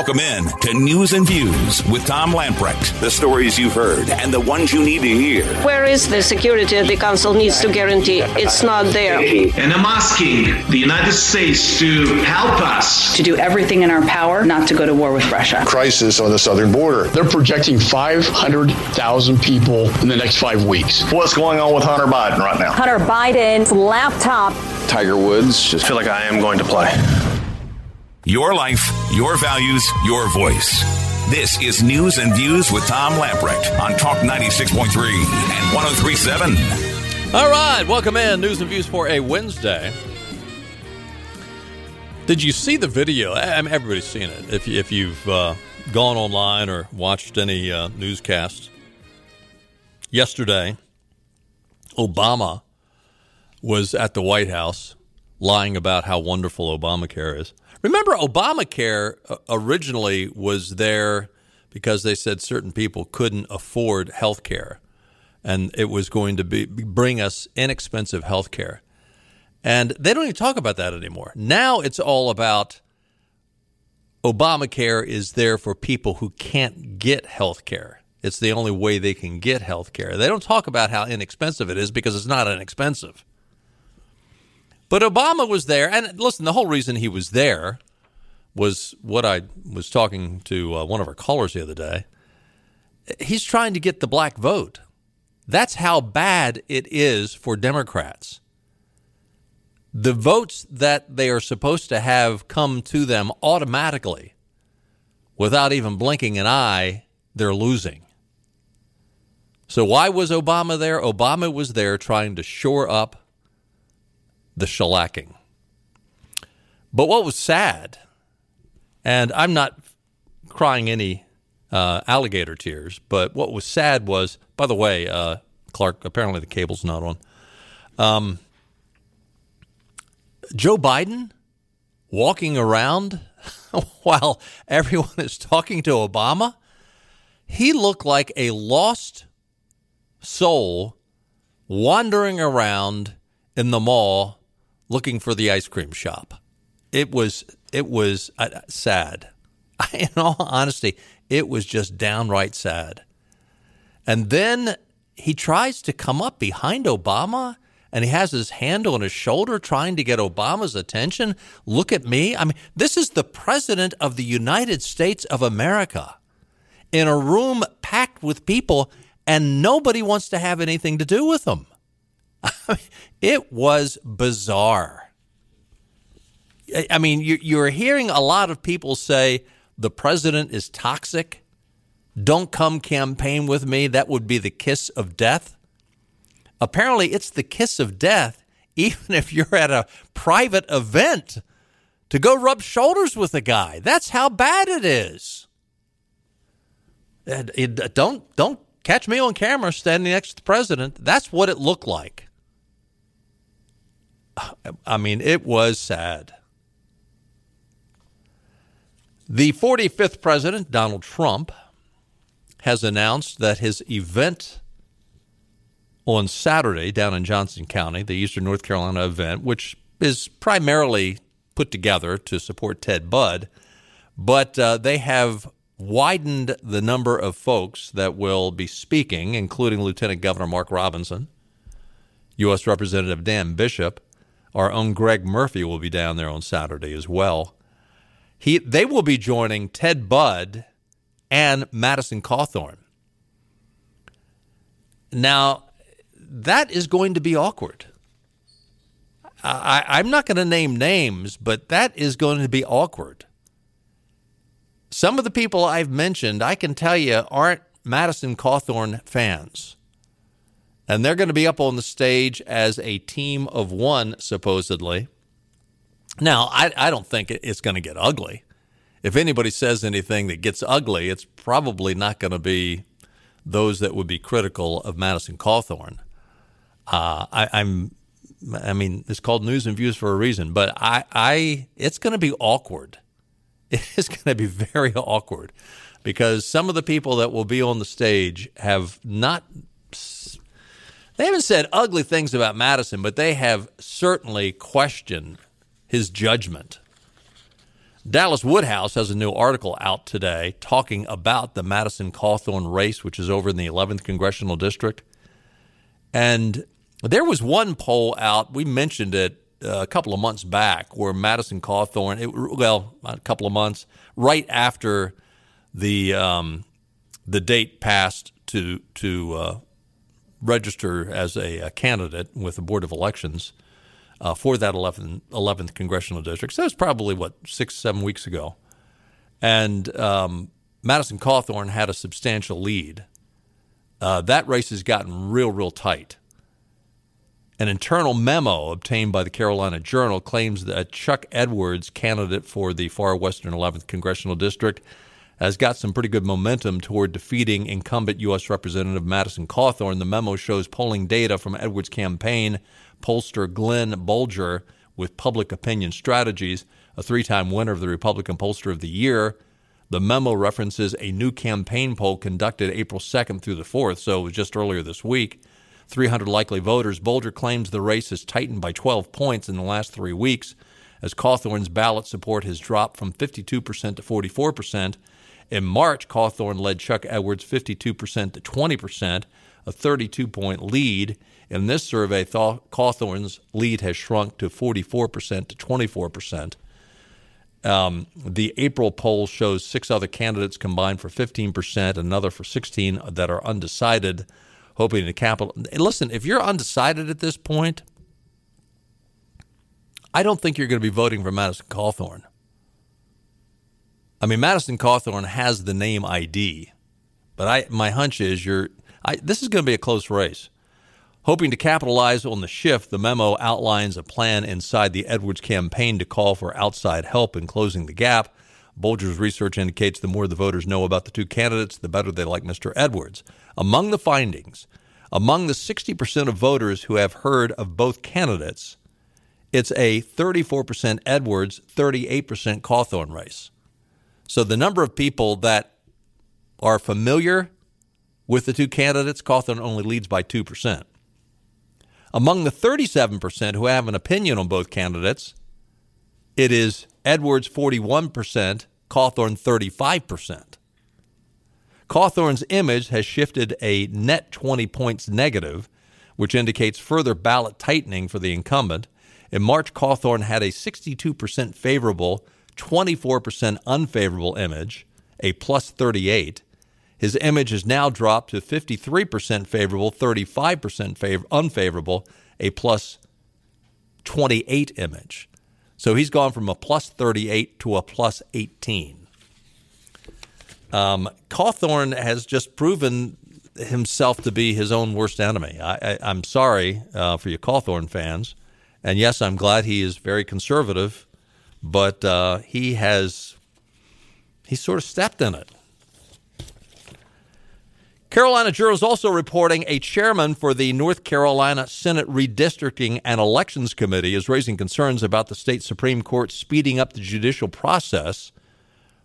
Welcome in to News and Views with Tom Lamprecht. The stories you've heard and the ones you need to hear. Where is the security that the council needs to guarantee? It's not there. And I'm asking the United States to help us. To do everything in our power not to go to war with Russia. Crisis on the southern border. They're projecting 500,000 people in the next five weeks. What's going on with Hunter Biden right now? Hunter Biden's laptop. Tiger Woods, just feel like I am going to play. Your life, your values, your voice. This is News and Views with Tom Lamprecht on Talk 96.3 and 1037. All right, welcome in. News and Views for a Wednesday. Did you see the video? I mean, everybody's seen it. If, if you've uh, gone online or watched any uh, newscasts, yesterday, Obama was at the White House lying about how wonderful Obamacare is. Remember, Obamacare uh, originally was there because they said certain people couldn't afford health care, and it was going to be bring us inexpensive health care. And they don't even talk about that anymore. Now it's all about Obamacare is there for people who can't get health care. It's the only way they can get health care. They don't talk about how inexpensive it is because it's not inexpensive. But Obama was there, and listen, the whole reason he was there was what I was talking to uh, one of our callers the other day. He's trying to get the black vote. That's how bad it is for Democrats. The votes that they are supposed to have come to them automatically without even blinking an eye, they're losing. So, why was Obama there? Obama was there trying to shore up the shellacking. But what was sad, and I'm not crying any uh, alligator tears, but what was sad was, by the way, uh, Clark, apparently the cable's not on. Um, Joe Biden walking around while everyone is talking to Obama, he looked like a lost soul wandering around in the mall looking for the ice cream shop. It was it was uh, sad. In all honesty, it was just downright sad. And then he tries to come up behind Obama and he has his hand on his shoulder trying to get Obama's attention. Look at me. I mean, this is the president of the United States of America in a room packed with people and nobody wants to have anything to do with him. it was bizarre. I mean, you're hearing a lot of people say the president is toxic. Don't come campaign with me. That would be the kiss of death. Apparently, it's the kiss of death, even if you're at a private event to go rub shoulders with a guy. That's how bad it is. Uh, don't don't catch me on camera standing next to the president. That's what it looked like. I mean, it was sad. The 45th president, Donald Trump, has announced that his event on Saturday down in Johnston County, the Eastern North Carolina event, which is primarily put together to support Ted Budd, but uh, they have widened the number of folks that will be speaking, including Lieutenant Governor Mark Robinson, U.S. Representative Dan Bishop, our own Greg Murphy will be down there on Saturday as well. He, they will be joining Ted Budd and Madison Cawthorn. Now, that is going to be awkward. I, am not going to name names, but that is going to be awkward. Some of the people I've mentioned, I can tell you, aren't Madison Cawthorn fans and they're going to be up on the stage as a team of one, supposedly. Now, I, I don't think it's going to get ugly. If anybody says anything that gets ugly, it's probably not going to be those that would be critical of Madison Cawthorn. Uh, I, I'm, I mean, it's called News and Views for a reason, but I, I, it's going to be awkward. It's going to be very awkward because some of the people that will be on the stage have not they haven't said ugly things about Madison, but they have certainly questioned his judgment. Dallas Woodhouse has a new article out today talking about the Madison Cawthorn race, which is over in the 11th congressional district. And there was one poll out, we mentioned it uh, a couple of months back, where Madison Cawthorn, it, well, a couple of months, right after the um, the date passed to to uh, register as a, a, candidate with the Board of Elections uh, for that 11th, 11th congressional district. So it was probably, what, six, seven weeks ago. And um, Madison Cawthorn had a substantial lead. Uh, that race has gotten real, real tight. An internal memo obtained by the Carolina Journal claims that Chuck Edwards, candidate for the far western 11th congressional district, has got some pretty good momentum toward defeating incumbent U.S. Representative Madison Cawthorn. The memo shows polling data from Edwards' campaign pollster Glenn Bolger with Public Opinion Strategies, a three time winner of the Republican Pollster of the Year. The memo references a new campaign poll conducted April 2nd through the 4th, so it was just earlier this week. 300 likely voters. Bolger claims the race has tightened by 12 points in the last three weeks as Cawthorn's ballot support has dropped from 52% to 44%. In March, Cawthorn led Chuck Edwards 52% to 20%, a 32 point lead. In this survey, Cawthorn's lead has shrunk to 44% to 24%. Um, the April poll shows six other candidates combined for 15%, another for 16 that are undecided, hoping to capital. Listen, if you're undecided at this point, I don't think you're going to be voting for Madison Cawthorn. I mean, Madison Cawthorn has the name ID, but I my hunch is you're. I, this is going to be a close race. Hoping to capitalize on the shift, the memo outlines a plan inside the Edwards campaign to call for outside help in closing the gap. Bolger's research indicates the more the voters know about the two candidates, the better they like Mr. Edwards. Among the findings, among the 60% of voters who have heard of both candidates, it's a 34% Edwards, 38% Cawthorn race. So the number of people that are familiar with the two candidates, Cawthorn only leads by 2%. Among the 37% who have an opinion on both candidates, it is Edwards 41%, Cawthorn 35%. Cawthorn's image has shifted a net 20 points negative, which indicates further ballot tightening for the incumbent. In March, Cawthorn had a 62% favorable 24% unfavorable image, a plus 38. His image has now dropped to 53% favorable, 35% favor- unfavorable, a plus 28 image. So he's gone from a plus 38 to a plus 18. Um, Cawthorn has just proven himself to be his own worst enemy. I, am sorry uh, for you Cawthorn fans. And yes, I'm glad he is very conservative but uh, he has he sort of stepped in it. Carolina Journal is also reporting a chairman for the North Carolina Senate Redistricting and Elections Committee is raising concerns about the state Supreme Court speeding up the judicial process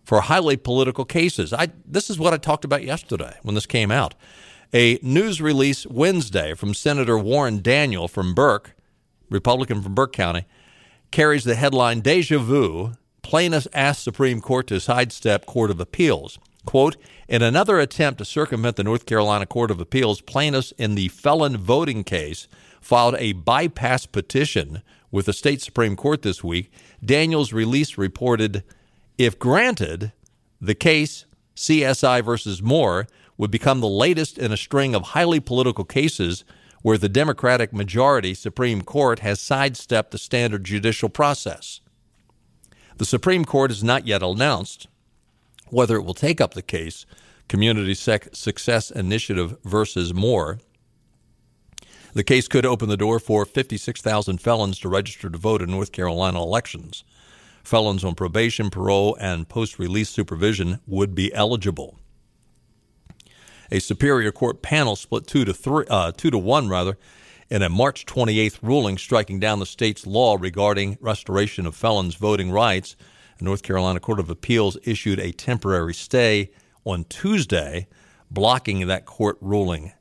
for highly political cases. I, this is what I talked about yesterday when this came out. A news release Wednesday from Senator Warren Daniel from Burke, Republican from Burke County, carries the headline Deja Vu Plaintiffs ask Supreme Court to sidestep Court of Appeals. Quote, in another attempt to circumvent the North Carolina Court of Appeals, plaintiffs in the felon voting case filed a bypass petition with the state Supreme Court this week. Daniels' release reported if granted, the case, CSI versus Moore, would become the latest in a string of highly political cases where the Democratic majority Supreme Court has sidestepped the standard judicial process. The Supreme Court has not yet announced whether it will take up the case Community Sec- Success Initiative versus Moore. The case could open the door for 56,000 felons to register to vote in North Carolina elections. Felons on probation, parole, and post release supervision would be eligible a Superior Court panel split two to three, uh, two to one rather, in a March 28th ruling striking down the state's law regarding restoration of felons' voting rights. The North Carolina Court of Appeals issued a temporary stay on Tuesday, blocking that court ruling.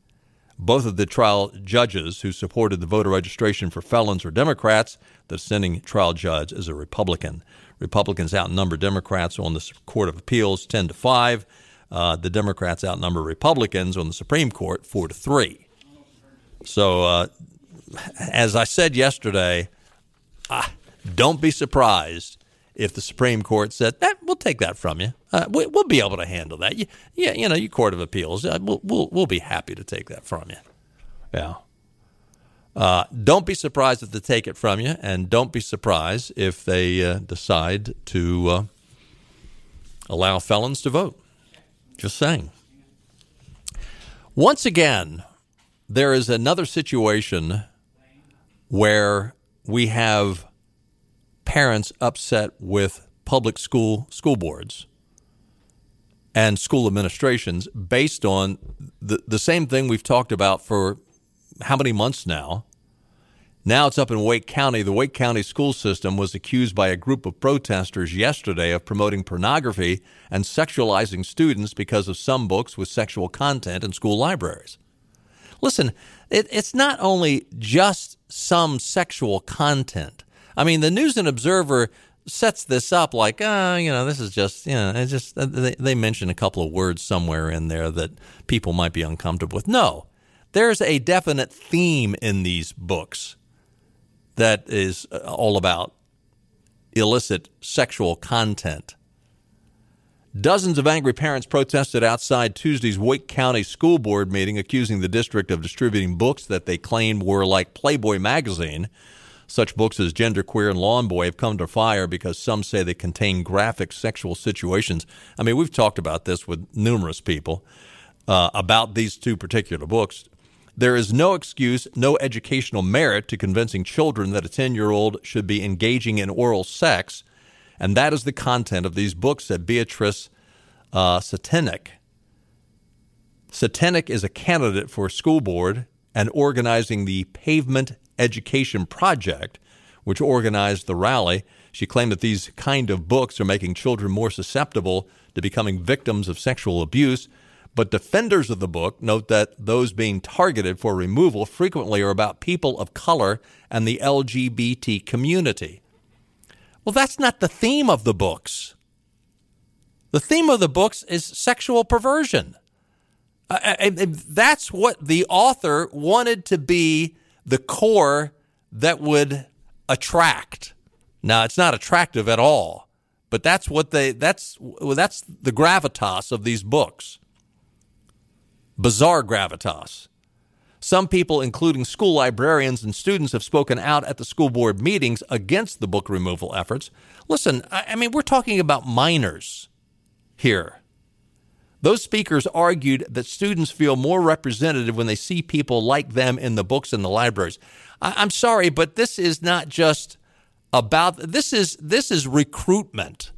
Both of the trial judges who supported the voter registration for felons are Democrats. The dissenting trial judge is a Republican. Republicans outnumber Democrats on the Court of Appeals 10 to 5. Uh, the Democrats outnumber Republicans on the Supreme Court 4 to 3. So, uh, as I said yesterday, ah, don't be surprised if the Supreme Court said, eh, "We'll take that from you. Uh, we, will be able to handle that." You, yeah, you know, you Court of Appeals, uh, we'll, we'll we'll be happy to take that from you. Yeah. Uh, don't be surprised if they take it from you, and don't be surprised if they uh, decide to uh, allow felons to vote. Just saying. Once again, there is another situation where we have parents upset with public school school boards and school administrations based on the, the same thing we've talked about for how many months now. Now it's up in Wake County. The Wake County school system was accused by a group of protesters yesterday of promoting pornography and sexualizing students because of some books with sexual content in school libraries. Listen, it, it's not only just some sexual content. I mean, the News and Observer sets this up like, ah, uh, you know, this is just, you know, it's just they, they mention a couple of words somewhere in there that people might be uncomfortable with. No, there's a definite theme in these books that is uh, all about illicit sexual content. Dozens of angry parents protested outside Tuesday's Wake County School Board meeting, accusing the district of distributing books that they claim were like Playboy magazine such books as Genderqueer and Lawn Boy have come to fire because some say they contain graphic sexual situations. I mean, we've talked about this with numerous people uh, about these two particular books. There is no excuse, no educational merit to convincing children that a 10 year old should be engaging in oral sex, and that is the content of these books, said Beatrice uh. Satanik is a candidate for school board and organizing the Pavement Education Project, which organized the rally. She claimed that these kind of books are making children more susceptible to becoming victims of sexual abuse. But defenders of the book note that those being targeted for removal frequently are about people of color and the LGBT community. Well, that's not the theme of the books. The theme of the books is sexual perversion. Uh, that's what the author wanted to be the core that would attract. Now, it's not attractive at all, but that's what they that's that's the gravitas of these books. Bizarre gravitas. Some people, including school librarians and students, have spoken out at the school board meetings against the book removal efforts. Listen, I mean, we're talking about minors here. Those speakers argued that students feel more representative when they see people like them in the books in the libraries. I, am sorry, but this is not just about this is this is recruitment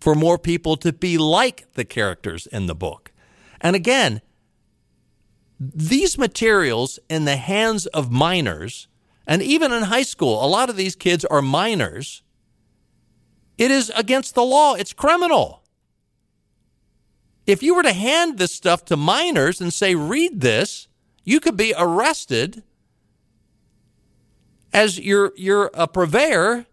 for more people to be like the characters in the book. And again, these materials in the hands of minors, and even in high school, a lot of these kids are minors. It is against the law. It's criminal if you were to hand this stuff to minors and say, read this, you could be arrested as you're, you're a purveyor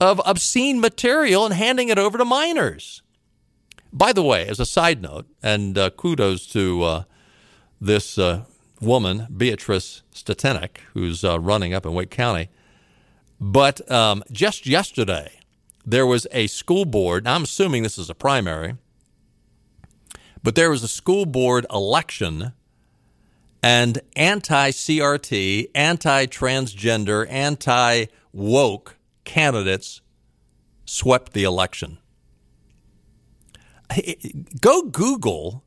of obscene material and handing it over to minors. By the way, as a side note, and uh, kudos to uh, this uh, woman, Beatrice Statenik, who's uh, running up in Wake County. But um, just yesterday, there was a school board. I'm assuming this is a primary, but there was a school board election, and anti CRT, anti transgender, anti woke candidates swept the election. Go Google,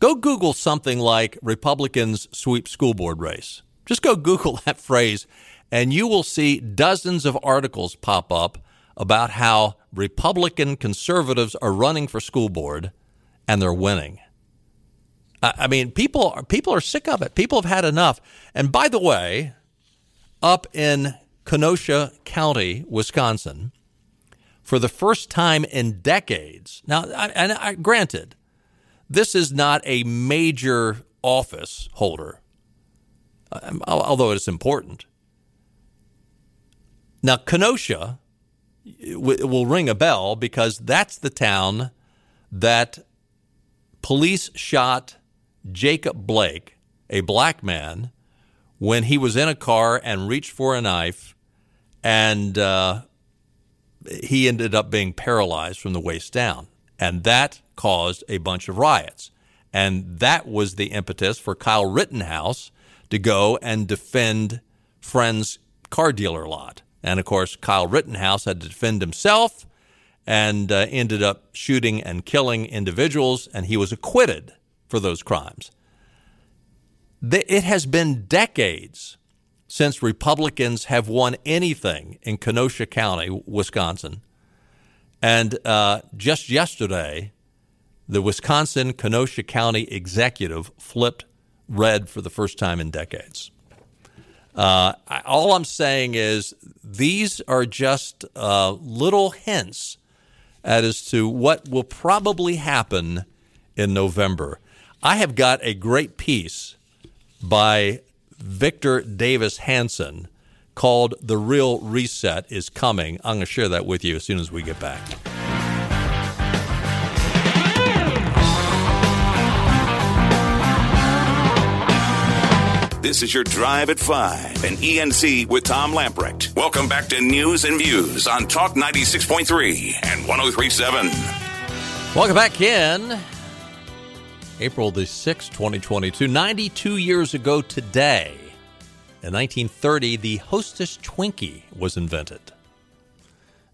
go Google something like Republicans sweep school board race. Just go Google that phrase, and you will see dozens of articles pop up about how Republican conservatives are running for school board and they're winning. I mean, people are, people are sick of it. People have had enough. And by the way, up in Kenosha County, Wisconsin, for the first time in decades. Now, and I, granted, This is not a major office holder, um, although it's important. Now, Kenosha will ring a bell because that's the town that police shot Jacob Blake, a black man, when he was in a car and reached for a knife, and uh, he ended up being paralyzed from the waist down. And that caused a bunch of riots. And that was the impetus for Kyle Rittenhouse to go and defend Friend's car dealer lot. And of course, Kyle Rittenhouse had to defend himself and uh, ended up shooting and killing individuals, and he was acquitted for those crimes. It has been decades since Republicans have won anything in Kenosha County, Wisconsin. And uh, just yesterday, the Wisconsin Kenosha County executive flipped red for the first time in decades. Uh, all I'm saying is these are just uh, little hints as to what will probably happen in November. I have got a great piece by Victor Davis Hanson called The Real Reset is Coming. I'm going to share that with you as soon as we get back. This is your Drive at 5 and ENC with Tom Lamprecht. Welcome back to News and Views on Talk 96.3 and 1037. Welcome back in. April the 6th, 2022. 92 years ago today, in 1930, the Hostess Twinkie was invented.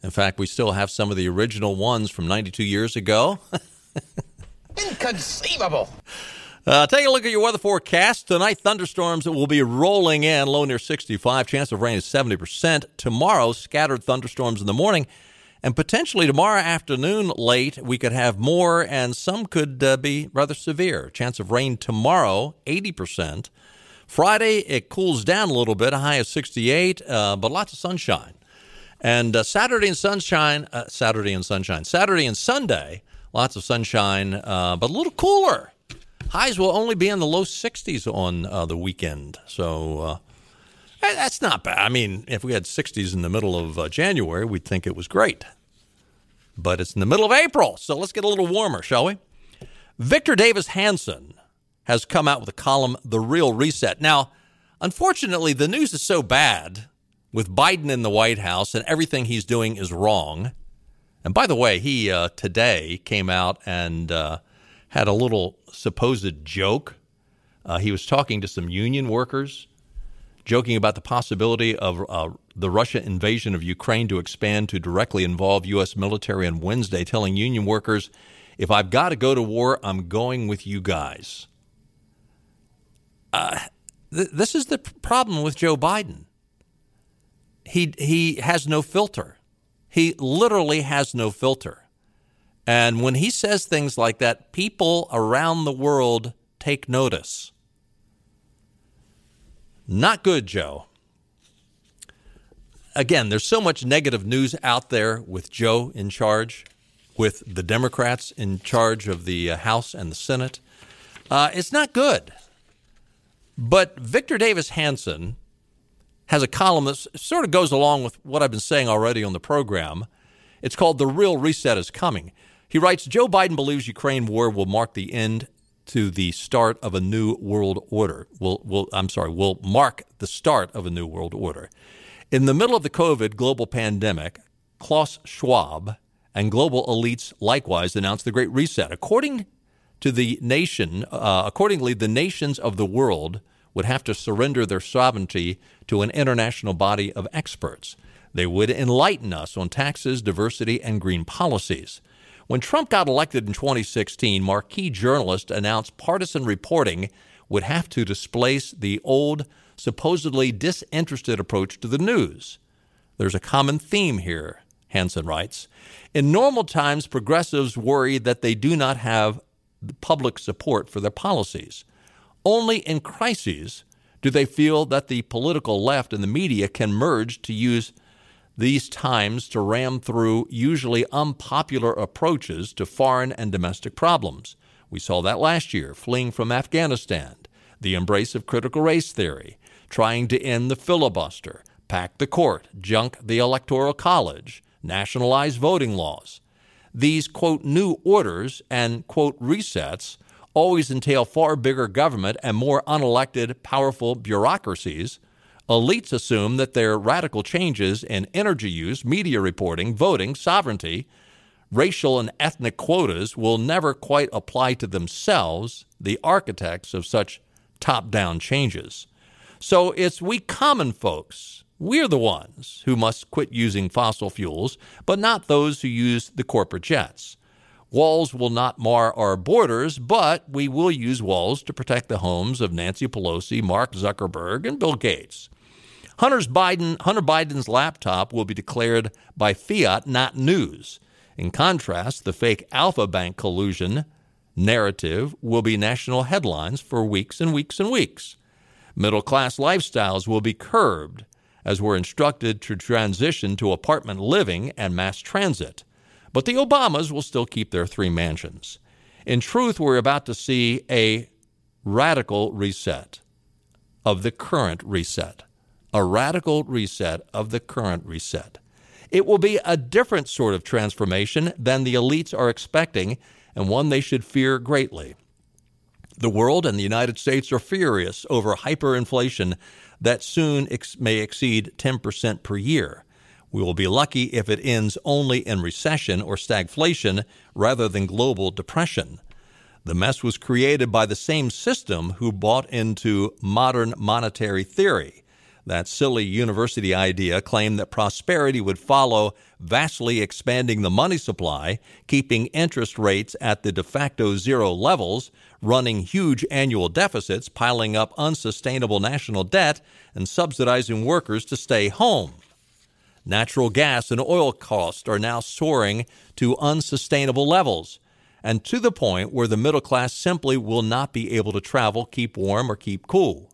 In fact, we still have some of the original ones from 92 years ago. Inconceivable. Uh, take a look at your weather forecast. Tonight, thunderstorms will be rolling in, low near 65. Chance of rain is 70%. Tomorrow, scattered thunderstorms in the morning. And potentially tomorrow afternoon, late, we could have more, and some could uh, be rather severe. Chance of rain tomorrow, 80%. Friday, it cools down a little bit, a high of 68, uh, but lots of sunshine. And uh, Saturday and sunshine, uh, Saturday and sunshine, Saturday and Sunday, lots of sunshine, uh, but a little cooler. Highs will only be in the low 60s on uh, the weekend. So that's not bad. I mean, if we had 60s in the middle of uh, January, we'd think it was great. But it's in the middle of April, so let's get a little warmer, shall we? Victor Davis Hanson has come out with a column, The Real Reset. Now, unfortunately, the news is so bad with Biden in the White House and everything he's doing is wrong. And by the way, he uh, today came out and uh, had a little supposed joke. Uh, he was talking to some union workers, joking about the possibility of uh, the Russia invasion of Ukraine to expand to directly involve U.S. military on Wednesday, telling union workers, if I've got to go to war, I'm going with you guys. Uh, th- this is the problem with Joe Biden. He, he has no filter. He literally has no filter. And when he says things like that, people around the world take notice. Not good, Joe. Again, there's so much negative news out there with Joe in charge, with the Democrats in charge of the uh, House and the Senate. Uh, it's not good. But Victor Davis Hanson has a column that sort of goes along with what I've been saying already on the program. It's called The Real Reset is Coming. He writes Joe Biden believes Ukraine war will mark the end to the start of a new world order. Will will I'm sorry, will mark the start of a new world order. In the middle of the COVID global pandemic, Klaus Schwab and global elites likewise announced the Great Reset. According to the nation, uh, accordingly, the nations of the world would have to surrender their sovereignty to an international body of experts. They would enlighten us on taxes, diversity, and green policies. When Trump got elected in 2016, marquee journalists announced partisan reporting would have to displace the old, supposedly disinterested approach to the news. There's a common theme here, Hanson writes. In normal times, progressives worry that they do not have public support for their policies. Only in crises do they feel that the political left and the media can merge to use these times to ram through usually unpopular approaches to foreign and domestic problems. We saw that last year, fleeing from Afghanistan, the embrace of critical race theory, trying to end the filibuster, pack the court, junk the Electoral College, nationalize voting laws. These, quote, new orders and, quote, resets always entail far bigger government and more unelected, powerful bureaucracies. Elites assume that their radical changes in energy use, media reporting, voting, sovereignty, racial and ethnic quotas will never quite apply to themselves, the architects of such top down changes. So it's we common folks, we're the ones who must quit using fossil fuels, but not those who use the corporate jets. Walls will not mar our borders, but we will use walls to protect the homes of Nancy Pelosi, Mark Zuckerberg, and Bill Gates. Hunter's Biden, Hunter Biden's laptop will be declared by fiat, not news. In contrast, the fake Alfa Bank collusion narrative will be national headlines for weeks and weeks and weeks. Middle class lifestyles will be curbed as we're instructed to transition to apartment living and mass transit. But the Obamas will still keep their three mansions. In truth, we're about to see a radical reset of the current reset. A radical reset of the current reset. It will be a different sort of transformation than the elites are expecting, and one they should fear greatly. The world and the United States are furious over hyperinflation that soon ex- may exceed 10% per year. We will be lucky if it ends only in recession or stagflation rather than global depression. The mess was created by the same system who bought into modern monetary theory. That silly university idea claimed that prosperity would follow vastly expanding the money supply, keeping interest rates at the de facto zero levels, running huge annual deficits, piling up unsustainable national debt, and subsidizing workers to stay home. Natural gas and oil costs are now soaring to unsustainable levels, and to the point where the middle class simply will not be able to travel, keep warm, or keep cool.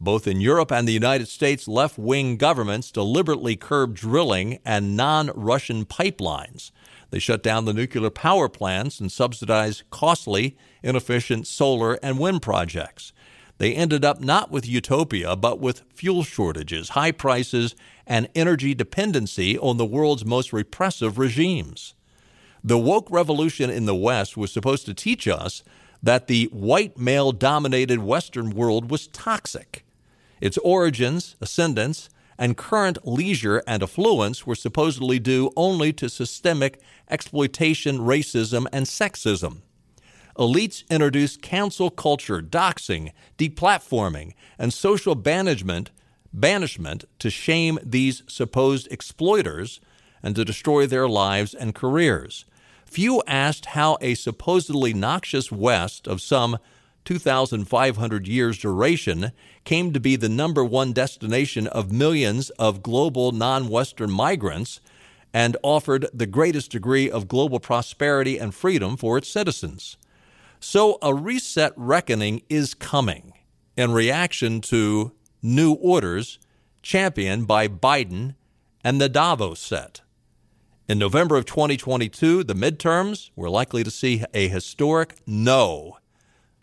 Both in Europe and the United States, left wing governments deliberately curbed drilling and non Russian pipelines. They shut down the nuclear power plants and subsidized costly, inefficient solar and wind projects. They ended up not with utopia, but with fuel shortages, high prices, and energy dependency on the world's most repressive regimes. The woke revolution in the West was supposed to teach us that the white male dominated Western world was toxic its origins, ascendance, and current leisure and affluence were supposedly due only to systemic exploitation, racism, and sexism. Elites introduced cancel culture, doxing, deplatforming, and social banishment, banishment to shame these supposed exploiters and to destroy their lives and careers. Few asked how a supposedly noxious West of some 2,500 years duration, came to be the number one destination of millions of global non Western migrants and offered the greatest degree of global prosperity and freedom for its citizens. So a reset reckoning is coming in reaction to new orders championed by Biden and the Davos set. In November of 2022, the midterms, we're likely to see a historic no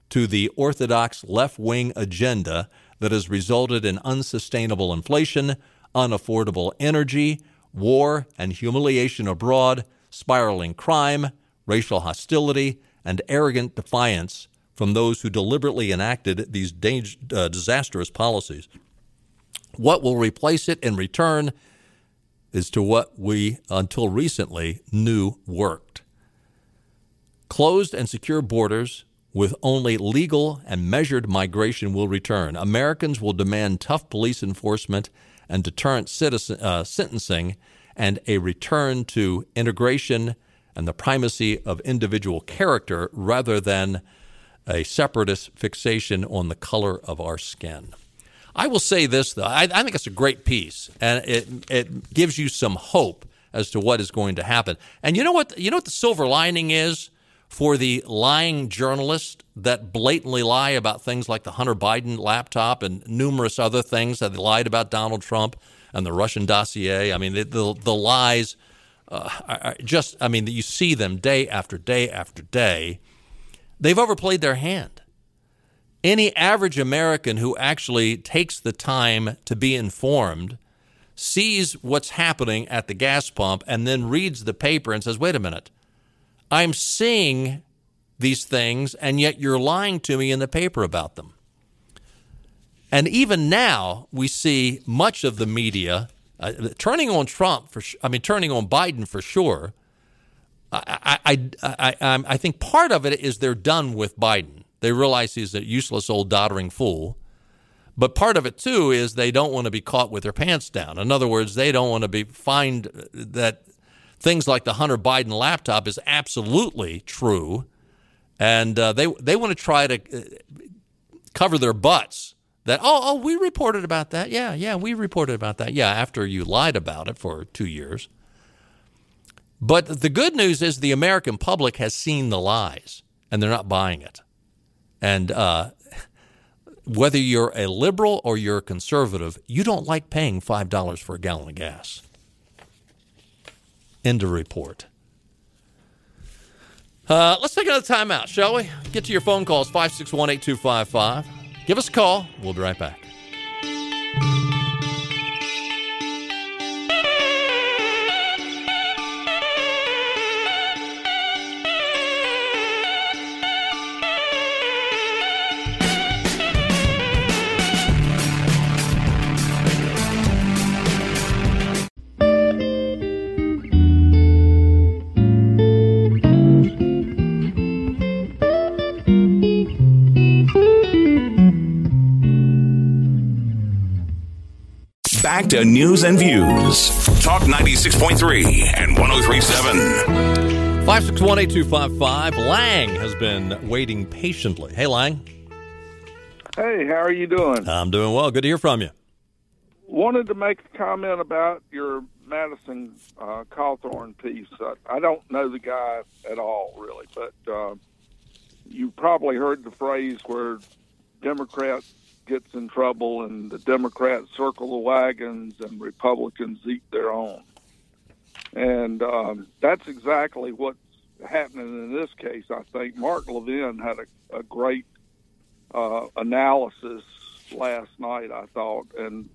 to the orthodox left wing agenda that has resulted in unsustainable inflation, unaffordable energy, war and humiliation abroad, spiraling crime, racial hostility, and arrogant defiance from those who deliberately enacted these dang- uh, disastrous policies. What will replace it in return is to what we, until recently, knew worked. Closed and secure borders with only legal and measured migration will return. Americans will demand tough police enforcement and deterrent citizen, uh, sentencing and a return to integration and the primacy of individual character rather than a separatist fixation on the color of our skin. I will say this, though. I, I think it's a great piece, and it, it gives you some hope as to what is going to happen. And you know what? You know what the silver lining is? For the lying journalists that blatantly lie about things like the Hunter Biden laptop and numerous other things that they lied about Donald Trump and the Russian dossier. I mean, the, the, the lies uh, are just, I mean, you see them day after day after day. They've overplayed their hand. Any average American who actually takes the time to be informed sees what's happening at the gas pump and then reads the paper and says, wait a minute, I'm seeing these things, and yet you're lying to me in the paper about them. And even now, we see much of the media uh, turning on Trump for, I mean, turning on Biden for sure. I, I, I, I, I think part of it is they're done with Biden. They realize he's a useless old doddering fool. But part of it too is they don't want to be caught with their pants down. In other words, they don't want to be find that things like the Hunter Biden laptop is absolutely true, and uh, they they want to try to uh, cover their butts. That oh oh we reported about that yeah yeah we reported about that yeah after you lied about it for two years. But the good news is the American public has seen the lies and they're not buying it. And uh, whether you're a liberal or you're a conservative, you don't like paying $5 for a gallon of gas. End of report. Uh, let's take another timeout, shall we? Get to your phone calls 561 8255. Give us a call. We'll be right back. Back to news and views. Talk 96.3 and 1037. 5618255. Lang has been waiting patiently. Hey, Lang. Hey, how are you doing? I'm doing well. Good to hear from you. Wanted to make a comment about your Madison uh, Cawthorn piece. I, I don't know the guy at all, really, but uh, you probably heard the phrase where Democrats gets in trouble and the Democrats circle the wagons and Republicans eat their own. And um, that's exactly what's happening in this case. I think Mark Levin had a, a great uh, analysis last night, I thought. And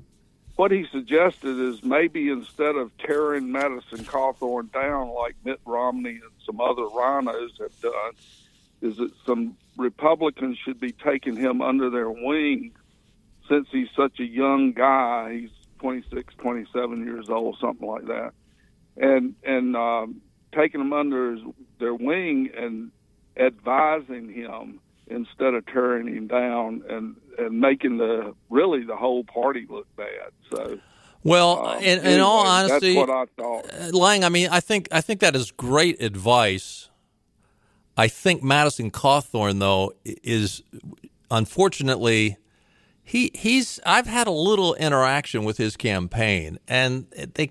what he suggested is maybe instead of tearing Madison Cawthorn down like Mitt Romney and some other RINOs have done, is that some Republicans should be taking him under their wing since he's such a young guy, he's 26, 27 years old, something like that, and and um, taking him under his, their wing and advising him instead of tearing him down and and making the really the whole party look bad. So. Well, um, in, anyway, in all honesty, that's what I thought. Uh, Lang, I mean, I think I think that is great advice. I think Madison Cawthorn, though, is unfortunately he he's I've had a little interaction with his campaign, and they,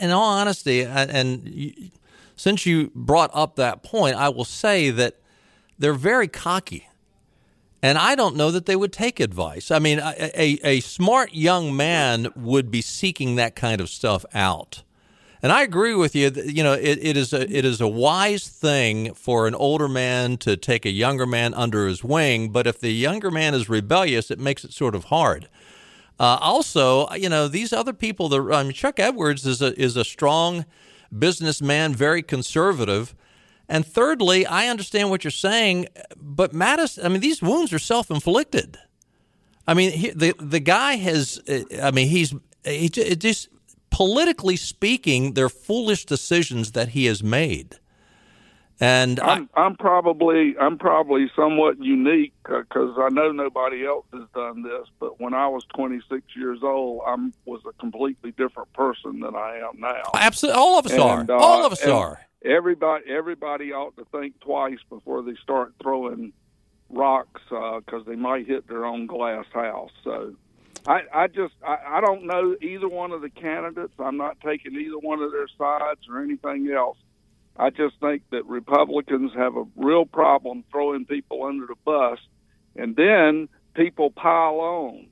in all honesty, and since you brought up that point, I will say that they're very cocky, and I don't know that they would take advice. I mean, a, a, a smart young man would be seeking that kind of stuff out. And I agree with you. That, you know, it, it is a it is a wise thing for an older man to take a younger man under his wing. But if the younger man is rebellious, it makes it sort of hard. Uh, also, you know, these other people. The I mean, Chuck Edwards is a is a strong businessman, very conservative. And thirdly, I understand what you're saying, but Mattis, I mean, these wounds are self inflicted. I mean, he, the the guy has. I mean, he's he just politically speaking, they're foolish decisions that he has made. And I'm, I, am probably I'm probably somewhat unique because I know nobody else has done this. But when I was 26 years old, I was a completely different person than I am now. Absolutely, all of us and, are. Uh, all of us are. Everybody everybody ought to think twice before they start throwing rocks because uh, they might hit their own glass house. So I, I just I, I don't know either one of the candidates. I'm not taking either one of their sides or anything else. I just think that Republicans have a real problem throwing people under the bus, and then people pile on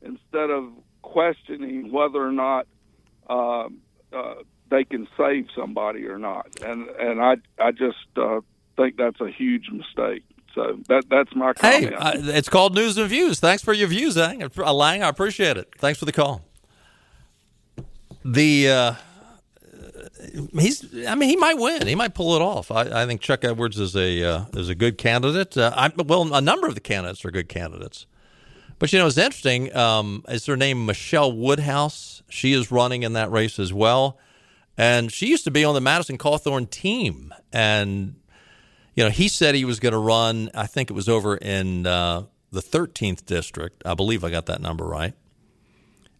instead of questioning whether or not uh, uh, they can save somebody or not. And and I I just uh, think that's a huge mistake. So that that's my Hey, comment. uh, it's called News and Views. Thanks for your views, Lang. Uh, Lang, I appreciate it. Thanks for the call. The uh, he's, I mean, he might win. He might pull it off. I, I think Chuck Edwards is a uh, is a good candidate. Uh, I, well, a number of the candidates are good candidates. But you know, it's interesting. Um, is her name Michelle Woodhouse? She is running in that race as well, and she used to be on the Madison Cawthorn team. And you know, he said he was going to run. I think it was over in uh, the 13th district. I believe I got that number right.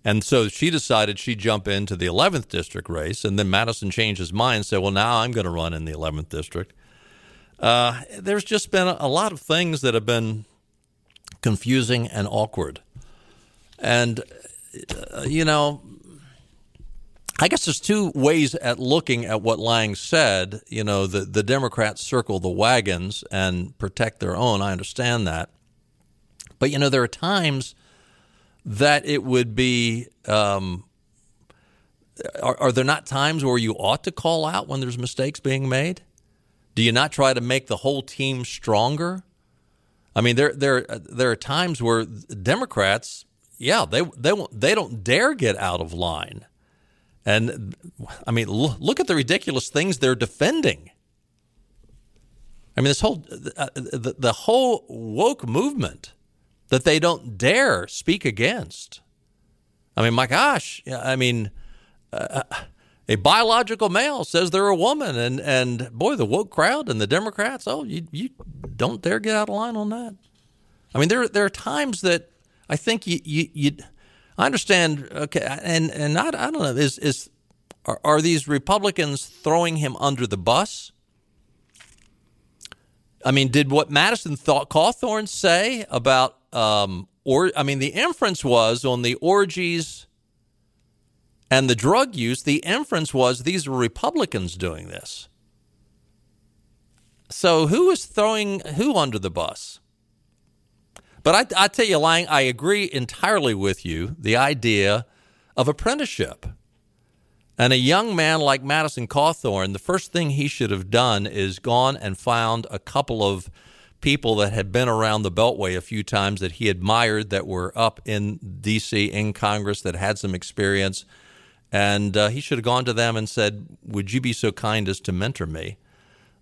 And so she decided she'd jump into the 11th district race, and then Madison changed his mind and said, "Well, now I'm going to run in the 11th district." Uh, there's just been a lot of things that have been confusing and awkward. And, uh, you know, I guess there's two ways at looking at what Lang said. You know, the, the Democrats circle the wagons and protect their own. I understand that. But, you know, there are times that it would be. Um, are, are there not times where you ought to call out when there's mistakes being made? Do you not try to make the whole team stronger? I mean, there there there are times where Democrats, yeah, they they they don't dare get out of line, and I mean, look at the ridiculous things they're defending. I mean, this whole uh, the, the whole woke movement that they don't dare speak against. I mean, my gosh, I mean. Uh, a biological male says they're a woman, and and boy, the woke crowd and the Democrats, oh, you you don't dare get out of line on that. I mean, there there are times that I think you you, you I understand. Okay, and and I, I don't know is is are, are these Republicans throwing him under the bus? I mean, did what Madison thought Cawthorn say about um or I mean, the inference was on the orgies and the drug use, the inference was these were Republicans doing this. So who is throwing who under the bus? But I, I tell you, Lang, I agree entirely with you. The idea of apprenticeship. And a young man like Madison Cawthorn, the first thing he should have done is gone and found a couple of people that had been around the Beltway a few times that he admired that were up in D.C. in Congress that had some experience. And uh, he should have gone to them and said, Would you be so kind as to mentor me?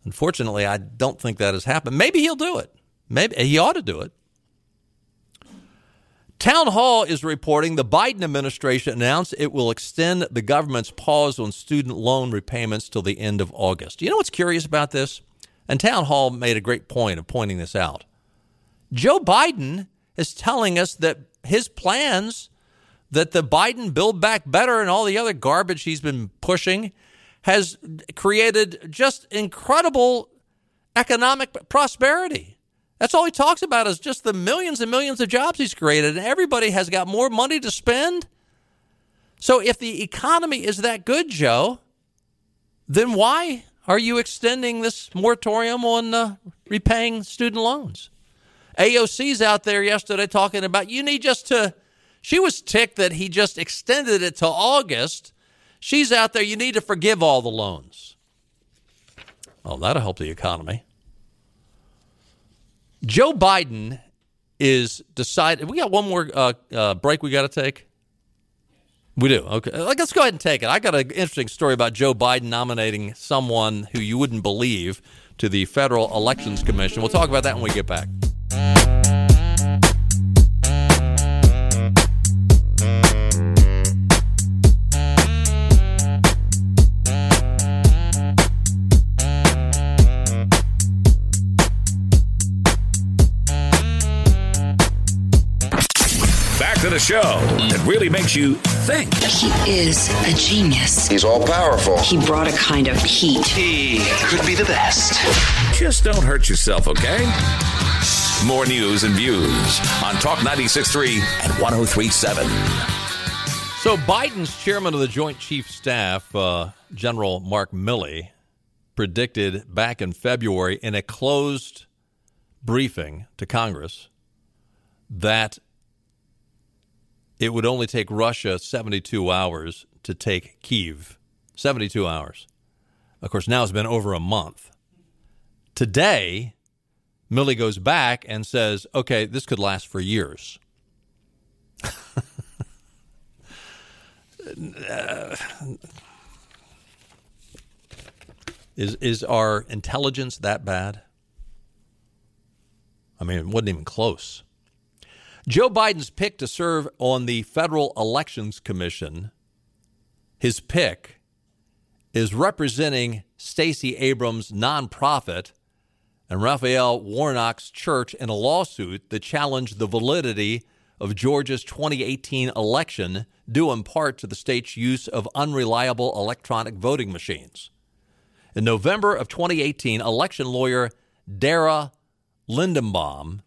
Unfortunately, I don't think that has happened. Maybe he'll do it. Maybe he ought to do it. Town Hall is reporting the Biden administration announced it will extend the government's pause on student loan repayments till the end of August. You know what's curious about this? And Town Hall made a great point of pointing this out. Joe Biden is telling us that his plans that the Biden Build Back Better and all the other garbage he's been pushing has created just incredible economic prosperity. That's all he talks about is just the millions and millions of jobs he's created, and everybody has got more money to spend. So if the economy is that good, Joe, then why are you extending this moratorium on uh, repaying student loans? AOC's out there yesterday talking about you need just to. She was ticked that he just extended it to August. She's out there. You need to forgive all the loans. Oh, that'll help the economy. Joe Biden is decided. We got one more uh, uh, break we got to take. We do. Okay. Let's go ahead and take it. I got an interesting story about Joe Biden nominating someone who you wouldn't believe to the Federal Elections Commission. We'll talk about that when we get back. To the show that really makes you think. He is a genius. He's all powerful. He brought a kind of heat. He could be the best. Just don't hurt yourself, okay? More news and views on Talk 96.3 and 103.7. So Biden's chairman of the Joint Chief Staff, uh, General Mark Milley, predicted back in February in a closed briefing to Congress that it would only take Russia 72 hours to take Kiev. 72 hours. Of course, now it's been over a month. Today, Milley goes back and says, okay, this could last for years. is is our intelligence that bad? I mean, it wasn't even close. Joe Biden's pick to serve on the Federal Elections Commission, his pick, is representing Stacey Abrams' nonprofit and Raphael Warnock's church in a lawsuit that challenged the validity of Georgia's 2018 election, due in part to the state's use of unreliable electronic voting machines. In November of 2018, election lawyer Dara Lindenbaum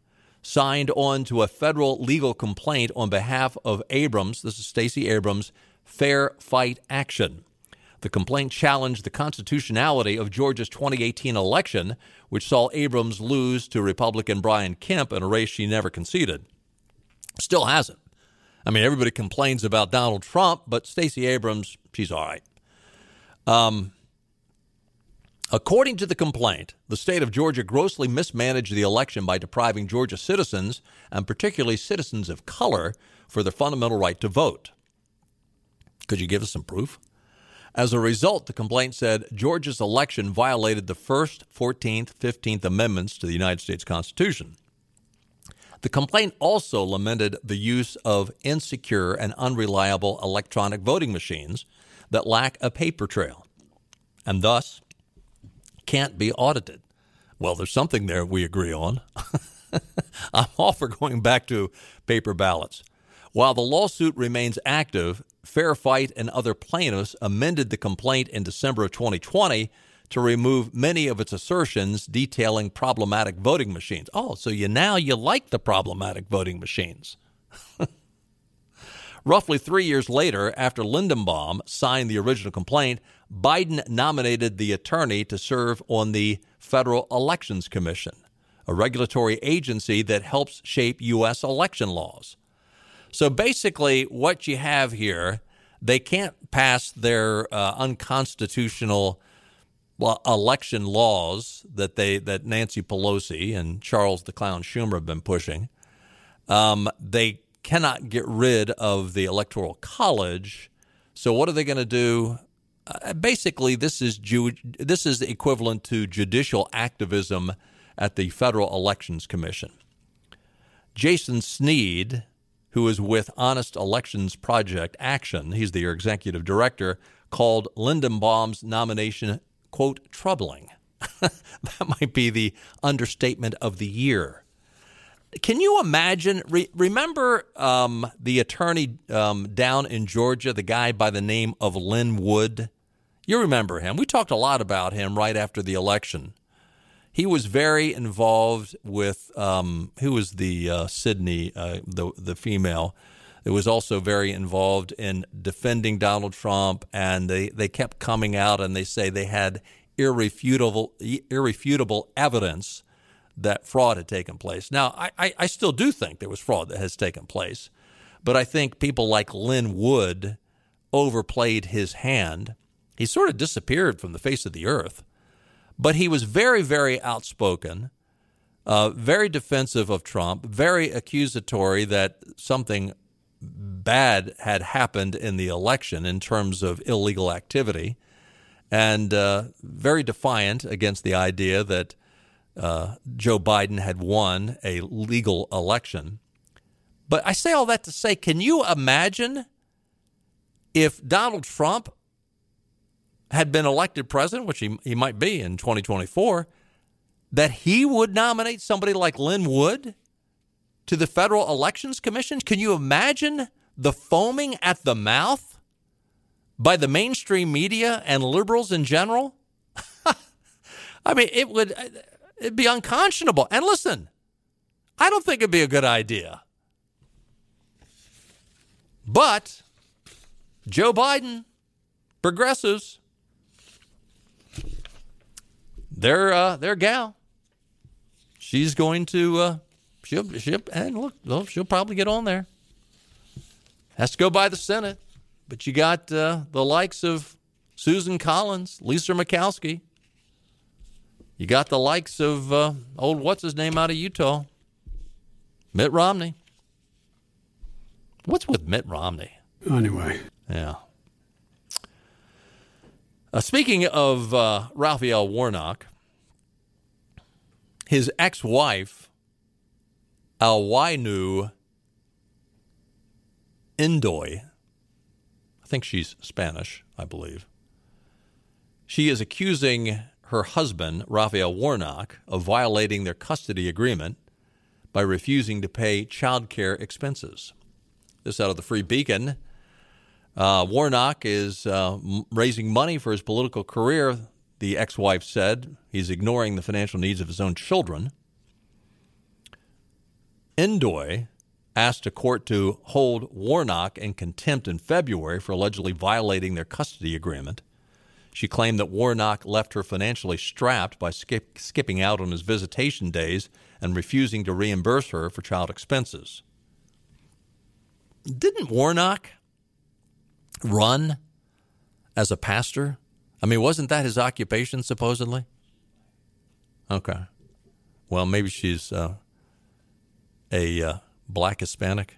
signed on to a federal legal complaint on behalf of Abrams, this is Stacey Abrams, Fair Fight Action. The complaint challenged the constitutionality of Georgia's 2018 election, which saw Abrams lose to Republican Brian Kemp in a race she never conceded. Still hasn't. I mean, everybody complains about Donald Trump, but Stacey Abrams, she's all right. Um, According to the complaint, the state of Georgia grossly mismanaged the election by depriving Georgia citizens, and particularly citizens of color, for their fundamental right to vote. Could you give us some proof? As a result, the complaint said Georgia's election violated the First, 14th, 15th Amendments to the United States Constitution. The complaint also lamented the use of insecure and unreliable electronic voting machines that lack a paper trail, and thus can't be audited. Well, there's something there we agree on. I'm all for going back to paper ballots. While the lawsuit remains active, Fair Fight and other plaintiffs amended the complaint in December of 2020 to remove many of its assertions detailing problematic voting machines. Oh, so you now you like the problematic voting machines. Roughly three years later, after Lindenbaum signed the original complaint, Biden nominated the attorney to serve on the Federal Elections Commission, a regulatory agency that helps shape U.S. election laws. So basically, what you have here, they can't pass their uh, unconstitutional election laws that they that Nancy Pelosi and Charles the Clown Schumer have been pushing. Um, they cannot get rid of the Electoral College. So what are they going to do? Uh, basically, this is Jew- this is equivalent to judicial activism at the Federal Elections Commission. Jason Snead, who is with Honest Elections Project Action, he's the executive director, called Lindenbaum's nomination quote troubling. that might be the understatement of the year. Can you imagine? Re- remember um, the attorney um, down in Georgia, the guy by the name of Lin Wood? You remember him. We talked a lot about him right after the election. He was very involved with um, who was the uh, Sidney, uh, the the female. It was also very involved in defending Donald Trump, and they, they kept coming out and they say they had irrefutable irrefutable evidence that fraud had taken place. Now, I, I, I still do think there was fraud that has taken place, but I think people like Lin Wood overplayed his hand. He sort of disappeared from the face of the earth, but he was very, very outspoken, uh, very defensive of Trump, very accusatory that something bad had happened in the election in terms of illegal activity, and uh, very defiant against the idea that uh, Joe Biden had won a legal election. But I say all that to say, can you imagine if Donald Trump had been elected president, which he, he might be in 2024, that he would nominate somebody like Lin Wood to the Federal Elections Commission? Can you imagine the foaming at the mouth by the mainstream media and liberals in general? I mean, it would It'd be unconscionable. And listen, I don't think it'd be a good idea. But Joe Biden, progressives, their uh, their gal, she's going to uh, she'll she'll and look, she'll probably get on there. Has to go by the Senate, but you got uh, the likes of Susan Collins, Lisa Murkowski, You got the likes of uh, old what's his name out of Utah, Mitt Romney. What's with Mitt Romney? Anyway. Yeah. Uh, speaking of uh, Raphael Warnock, his ex wife, Ouleye Ndoye, I think she's Spanish, I believe. She is accusing her husband, Raphael Warnock, of violating their custody agreement by refusing to pay child care expenses. This out of the Free Beacon. Uh, Warnock is uh, m- raising money for his political career, the ex wife said. He's ignoring the financial needs of his own children. Ndoye asked a court to hold Warnock in contempt in February for allegedly violating their custody agreement. She claimed that Warnock left her financially strapped by skip, skipping out on his visitation days and refusing to reimburse her for child expenses. Didn't Warnock run as a pastor? I mean, wasn't that his occupation supposedly? Okay. Well, maybe she's uh, a uh, black Hispanic.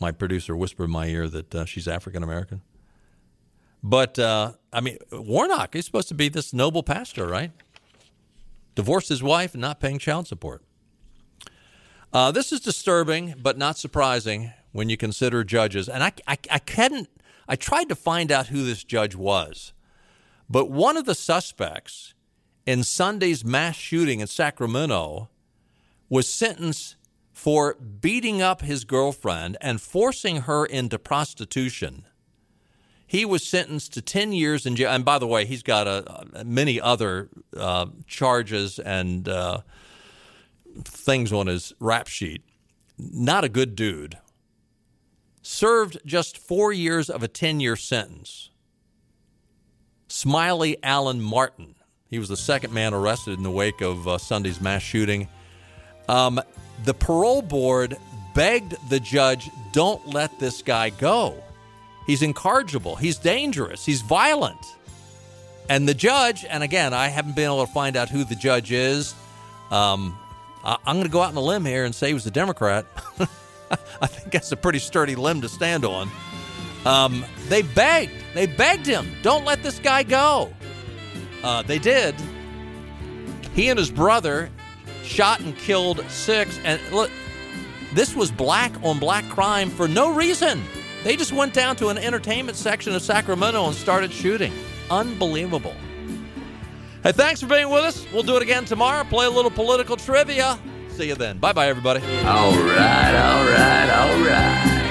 My producer whispered in my ear that uh, she's African American. But uh, I mean, Warnock is supposed to be this noble pastor, right? Divorced his wife and not paying child support. Uh, this is disturbing, but not surprising when you consider judges. And I, I, I couldn't. I tried to find out who this judge was, but one of the suspects in Sunday's mass shooting in Sacramento was sentenced for beating up his girlfriend and forcing her into prostitution. He was sentenced to 10 years in jail. And by the way, he's got a, many other uh, charges and uh, things on his rap sheet. Not a good dude. Served just four years of a 10 year sentence. Smiley Allen Martin. He was the second man arrested in the wake of uh, Sunday's mass shooting. Um, the parole board begged the judge, don't let this guy go. He's incorrigible. He's dangerous. He's violent. And the judge, and again, I haven't been able to find out who the judge is. Um, I, am going to go out on a limb here and say he was a Democrat. I think that's a pretty sturdy limb to stand on. Um, they begged. They begged him, don't let this guy go. Uh, they did. He and his brother shot and killed six. And look, this was black on black crime for no reason. They just went down to an entertainment section of Sacramento and started shooting. Unbelievable. Hey, thanks for being with us. We'll do it again tomorrow. Play a little political trivia. See you then. Bye bye, everybody. All right, all right, all right.